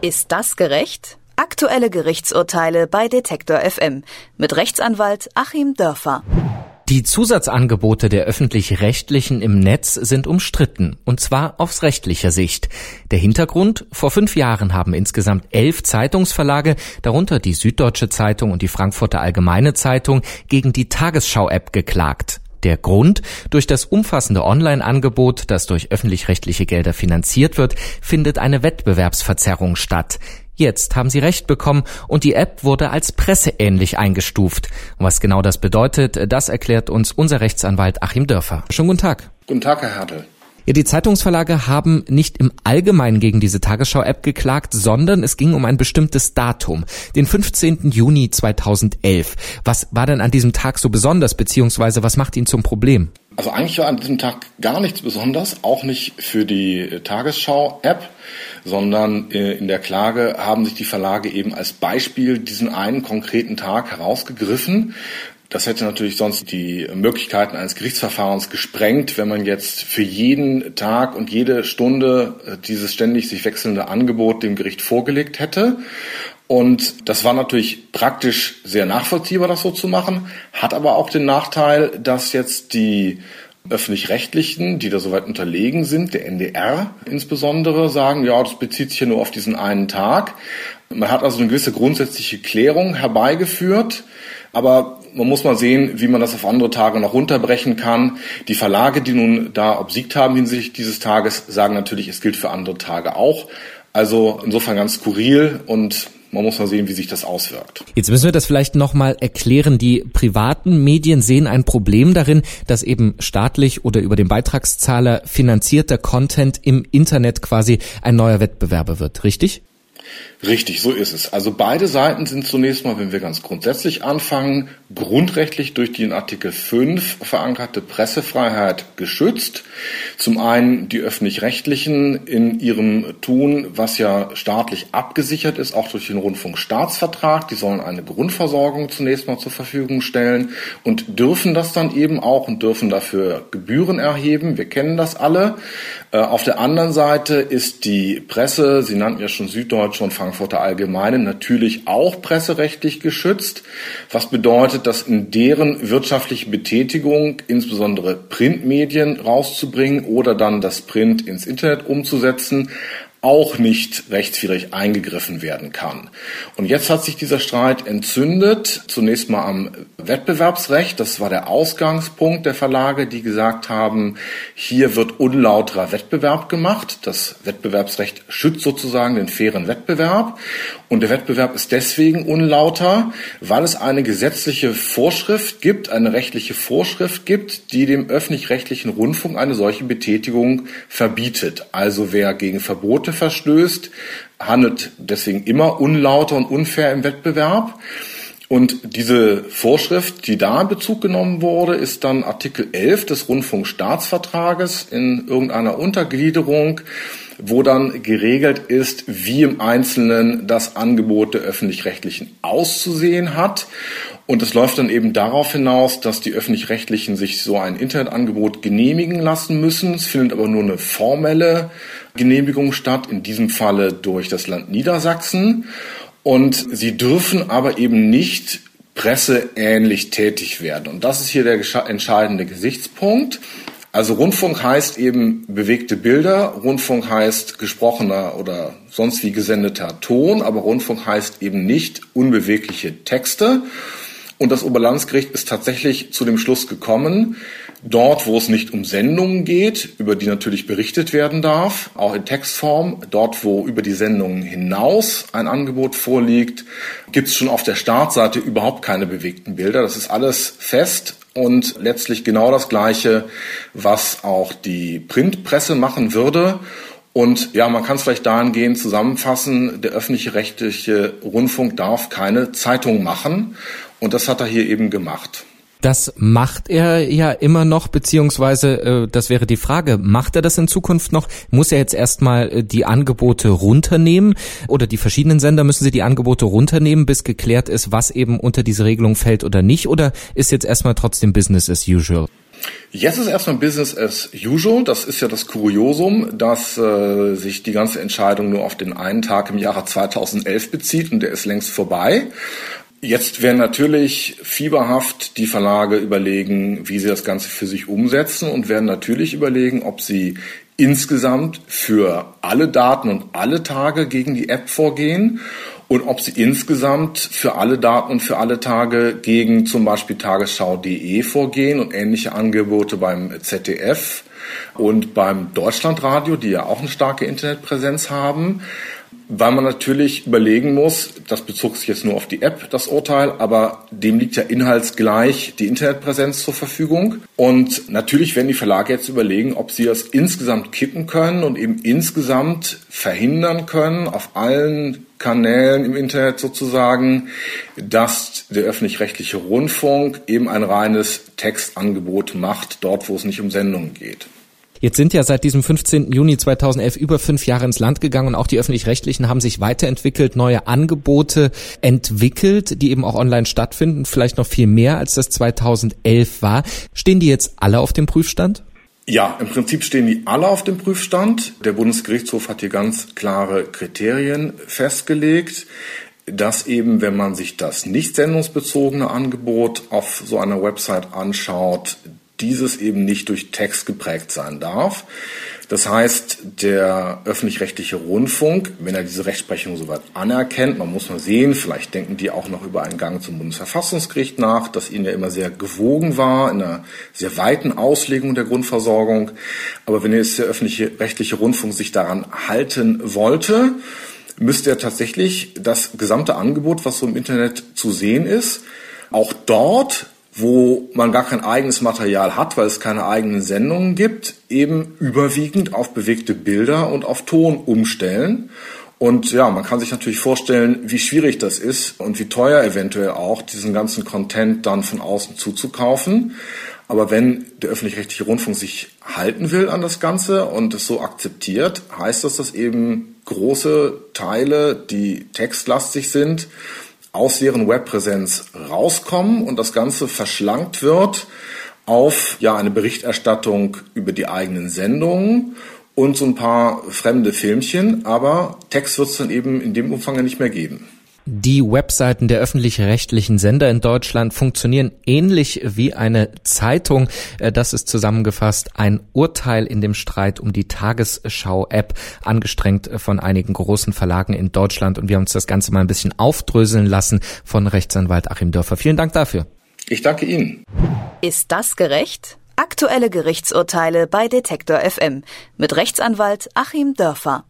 Ist das gerecht? Aktuelle Gerichtsurteile bei Detektor FM mit Rechtsanwalt Achim Dörfer. Die Zusatzangebote der öffentlich-rechtlichen im Netz sind umstritten, und zwar aus rechtlicher Sicht. Der Hintergrund? Vor fünf Jahren haben insgesamt elf Zeitungsverlage, darunter die Süddeutsche Zeitung und die Frankfurter Allgemeine Zeitung, gegen die Tagesschau-App geklagt. Der Grund? Durch das umfassende Online-Angebot, das durch öffentlich-rechtliche Gelder finanziert wird, findet eine Wettbewerbsverzerrung statt. Jetzt haben sie recht bekommen und die App wurde als presseähnlich eingestuft. Was genau das bedeutet, das erklärt uns unser Rechtsanwalt Achim Dörfer. Schönen guten Tag. Guten Tag, Herr Hertel. Ja, die Zeitungsverlage haben nicht im Allgemeinen gegen diese Tagesschau-App geklagt, sondern es ging um ein bestimmtes Datum, den 15. Juni 2011. Was war denn an diesem Tag so besonders, beziehungsweise was macht ihn zum Problem? Also eigentlich war an diesem Tag gar nichts besonders, auch nicht für die Tagesschau-App, sondern äh, in der Klage haben sich die Verlage eben als Beispiel diesen einen konkreten Tag herausgegriffen, das hätte natürlich sonst die Möglichkeiten eines Gerichtsverfahrens gesprengt, wenn man jetzt für jeden Tag und jede Stunde äh, dieses ständig sich wechselnde Angebot dem Gericht vorgelegt hätte. Und das war natürlich praktisch sehr nachvollziehbar, das so zu machen, hat aber auch den Nachteil, dass jetzt die öffentlich-rechtlichen, die da soweit unterlegen sind, der NDR insbesondere, sagen, ja, das bezieht sich ja nur auf diesen einen Tag. Man hat also eine gewisse grundsätzliche Klärung herbeigeführt, aber man muss mal sehen, wie man das auf andere Tage noch runterbrechen kann. Die Verlage, die nun da obsiegt haben hinsichtlich dieses Tages, sagen natürlich, es gilt für andere Tage auch. Also insofern ganz skurril und man muss mal sehen, wie sich das auswirkt. Jetzt müssen wir das vielleicht nochmal erklären. Die privaten Medien sehen ein Problem darin, dass eben staatlich oder über den Beitragszahler finanzierter Content im Internet quasi ein neuer Wettbewerber wird, richtig? Richtig, so ist es. Also beide Seiten sind zunächst mal, wenn wir ganz grundsätzlich anfangen, grundrechtlich durch den Artikel 5 verankerte Pressefreiheit geschützt. Zum einen die öffentlich-rechtlichen in ihrem Tun, was ja staatlich abgesichert ist, auch durch den Rundfunkstaatsvertrag. Die sollen eine Grundversorgung zunächst mal zur Verfügung stellen und dürfen das dann eben auch und dürfen dafür Gebühren erheben. Wir kennen das alle. Äh, auf der anderen Seite ist die Presse, Sie nannten ja schon Süddeutsche und Frankfurter Allgemeine, natürlich auch presserechtlich geschützt, was bedeutet, dass in deren wirtschaftliche Betätigung insbesondere Printmedien rauszubringen oder dann das Print ins Internet umzusetzen, auch nicht rechtswidrig eingegriffen werden kann. Und jetzt hat sich dieser Streit entzündet, zunächst mal am Wettbewerbsrecht. Das war der Ausgangspunkt der Verlage, die gesagt haben, hier wird unlauterer Wettbewerb gemacht. Das Wettbewerbsrecht schützt sozusagen den fairen Wettbewerb. Und der Wettbewerb ist deswegen unlauter, weil es eine gesetzliche Vorschrift gibt, eine rechtliche Vorschrift gibt, die dem öffentlich-rechtlichen Rundfunk eine solche Betätigung verbietet. Also wer gegen Verbote verstößt, handelt deswegen immer unlauter und unfair im Wettbewerb. Und diese Vorschrift, die da in Bezug genommen wurde, ist dann Artikel 11 des Rundfunkstaatsvertrages in irgendeiner Untergliederung, wo dann geregelt ist, wie im Einzelnen das Angebot der öffentlich-rechtlichen auszusehen hat. Und es läuft dann eben darauf hinaus, dass die öffentlich-rechtlichen sich so ein Internetangebot genehmigen lassen müssen. Es findet aber nur eine formelle Genehmigung statt, in diesem Falle durch das Land Niedersachsen. Und sie dürfen aber eben nicht presseähnlich tätig werden. Und das ist hier der entscheidende Gesichtspunkt. Also Rundfunk heißt eben bewegte Bilder, Rundfunk heißt gesprochener oder sonst wie gesendeter Ton, aber Rundfunk heißt eben nicht unbewegliche Texte. Und das Oberlandesgericht ist tatsächlich zu dem Schluss gekommen, dort, wo es nicht um Sendungen geht, über die natürlich berichtet werden darf, auch in Textform, dort, wo über die Sendungen hinaus ein Angebot vorliegt, gibt es schon auf der Startseite überhaupt keine bewegten Bilder. Das ist alles fest und letztlich genau das Gleiche, was auch die Printpresse machen würde. Und ja, man kann es vielleicht dahingehend zusammenfassen, der öffentliche rechtliche Rundfunk darf keine Zeitung machen. Und das hat er hier eben gemacht. Das macht er ja immer noch, beziehungsweise äh, das wäre die Frage, macht er das in Zukunft noch? Muss er jetzt erstmal äh, die Angebote runternehmen oder die verschiedenen Sender müssen sie die Angebote runternehmen, bis geklärt ist, was eben unter diese Regelung fällt oder nicht? Oder ist jetzt erstmal trotzdem Business as usual? Jetzt ist erstmal Business as usual. Das ist ja das Kuriosum, dass äh, sich die ganze Entscheidung nur auf den einen Tag im Jahre 2011 bezieht und der ist längst vorbei. Jetzt werden natürlich fieberhaft die Verlage überlegen, wie sie das Ganze für sich umsetzen und werden natürlich überlegen, ob sie insgesamt für alle Daten und alle Tage gegen die App vorgehen und ob sie insgesamt für alle Daten und für alle Tage gegen zum Beispiel tagesschau.de vorgehen und ähnliche Angebote beim ZDF und beim Deutschlandradio, die ja auch eine starke Internetpräsenz haben weil man natürlich überlegen muss, das bezog sich jetzt nur auf die App, das Urteil, aber dem liegt ja inhaltsgleich die Internetpräsenz zur Verfügung. Und natürlich werden die Verlage jetzt überlegen, ob sie das insgesamt kippen können und eben insgesamt verhindern können, auf allen Kanälen im Internet sozusagen, dass der öffentlich-rechtliche Rundfunk eben ein reines Textangebot macht, dort wo es nicht um Sendungen geht. Jetzt sind ja seit diesem 15. Juni 2011 über fünf Jahre ins Land gegangen und auch die öffentlich-rechtlichen haben sich weiterentwickelt, neue Angebote entwickelt, die eben auch online stattfinden, vielleicht noch viel mehr als das 2011 war. Stehen die jetzt alle auf dem Prüfstand? Ja, im Prinzip stehen die alle auf dem Prüfstand. Der Bundesgerichtshof hat hier ganz klare Kriterien festgelegt dass eben, wenn man sich das nicht sendungsbezogene Angebot auf so einer Website anschaut, dieses eben nicht durch Text geprägt sein darf. Das heißt, der öffentlich-rechtliche Rundfunk, wenn er diese Rechtsprechung soweit anerkennt, man muss mal sehen, vielleicht denken die auch noch über einen Gang zum Bundesverfassungsgericht nach, das ihnen ja immer sehr gewogen war, in einer sehr weiten Auslegung der Grundversorgung. Aber wenn jetzt der öffentlich-rechtliche Rundfunk sich daran halten wollte, müsste er tatsächlich das gesamte Angebot, was so im Internet zu sehen ist, auch dort wo man gar kein eigenes Material hat, weil es keine eigenen Sendungen gibt, eben überwiegend auf bewegte Bilder und auf Ton umstellen. Und ja, man kann sich natürlich vorstellen, wie schwierig das ist und wie teuer eventuell auch diesen ganzen Content dann von außen zuzukaufen. Aber wenn der öffentlich-rechtliche Rundfunk sich halten will an das Ganze und es so akzeptiert, heißt das, dass eben große Teile, die textlastig sind, aus deren Webpräsenz rauskommen und das Ganze verschlankt wird auf ja eine Berichterstattung über die eigenen Sendungen und so ein paar fremde Filmchen, aber Text wird es dann eben in dem Umfang ja nicht mehr geben. Die Webseiten der öffentlich-rechtlichen Sender in Deutschland funktionieren ähnlich wie eine Zeitung. Äh, das ist zusammengefasst ein Urteil in dem Streit um die Tagesschau-App, angestrengt von einigen großen Verlagen in Deutschland. Und wir haben uns das Ganze mal ein bisschen aufdröseln lassen von Rechtsanwalt Achim Dörfer. Vielen Dank dafür. Ich danke Ihnen. Ist das gerecht? Aktuelle Gerichtsurteile bei Detektor FM mit Rechtsanwalt Achim Dörfer.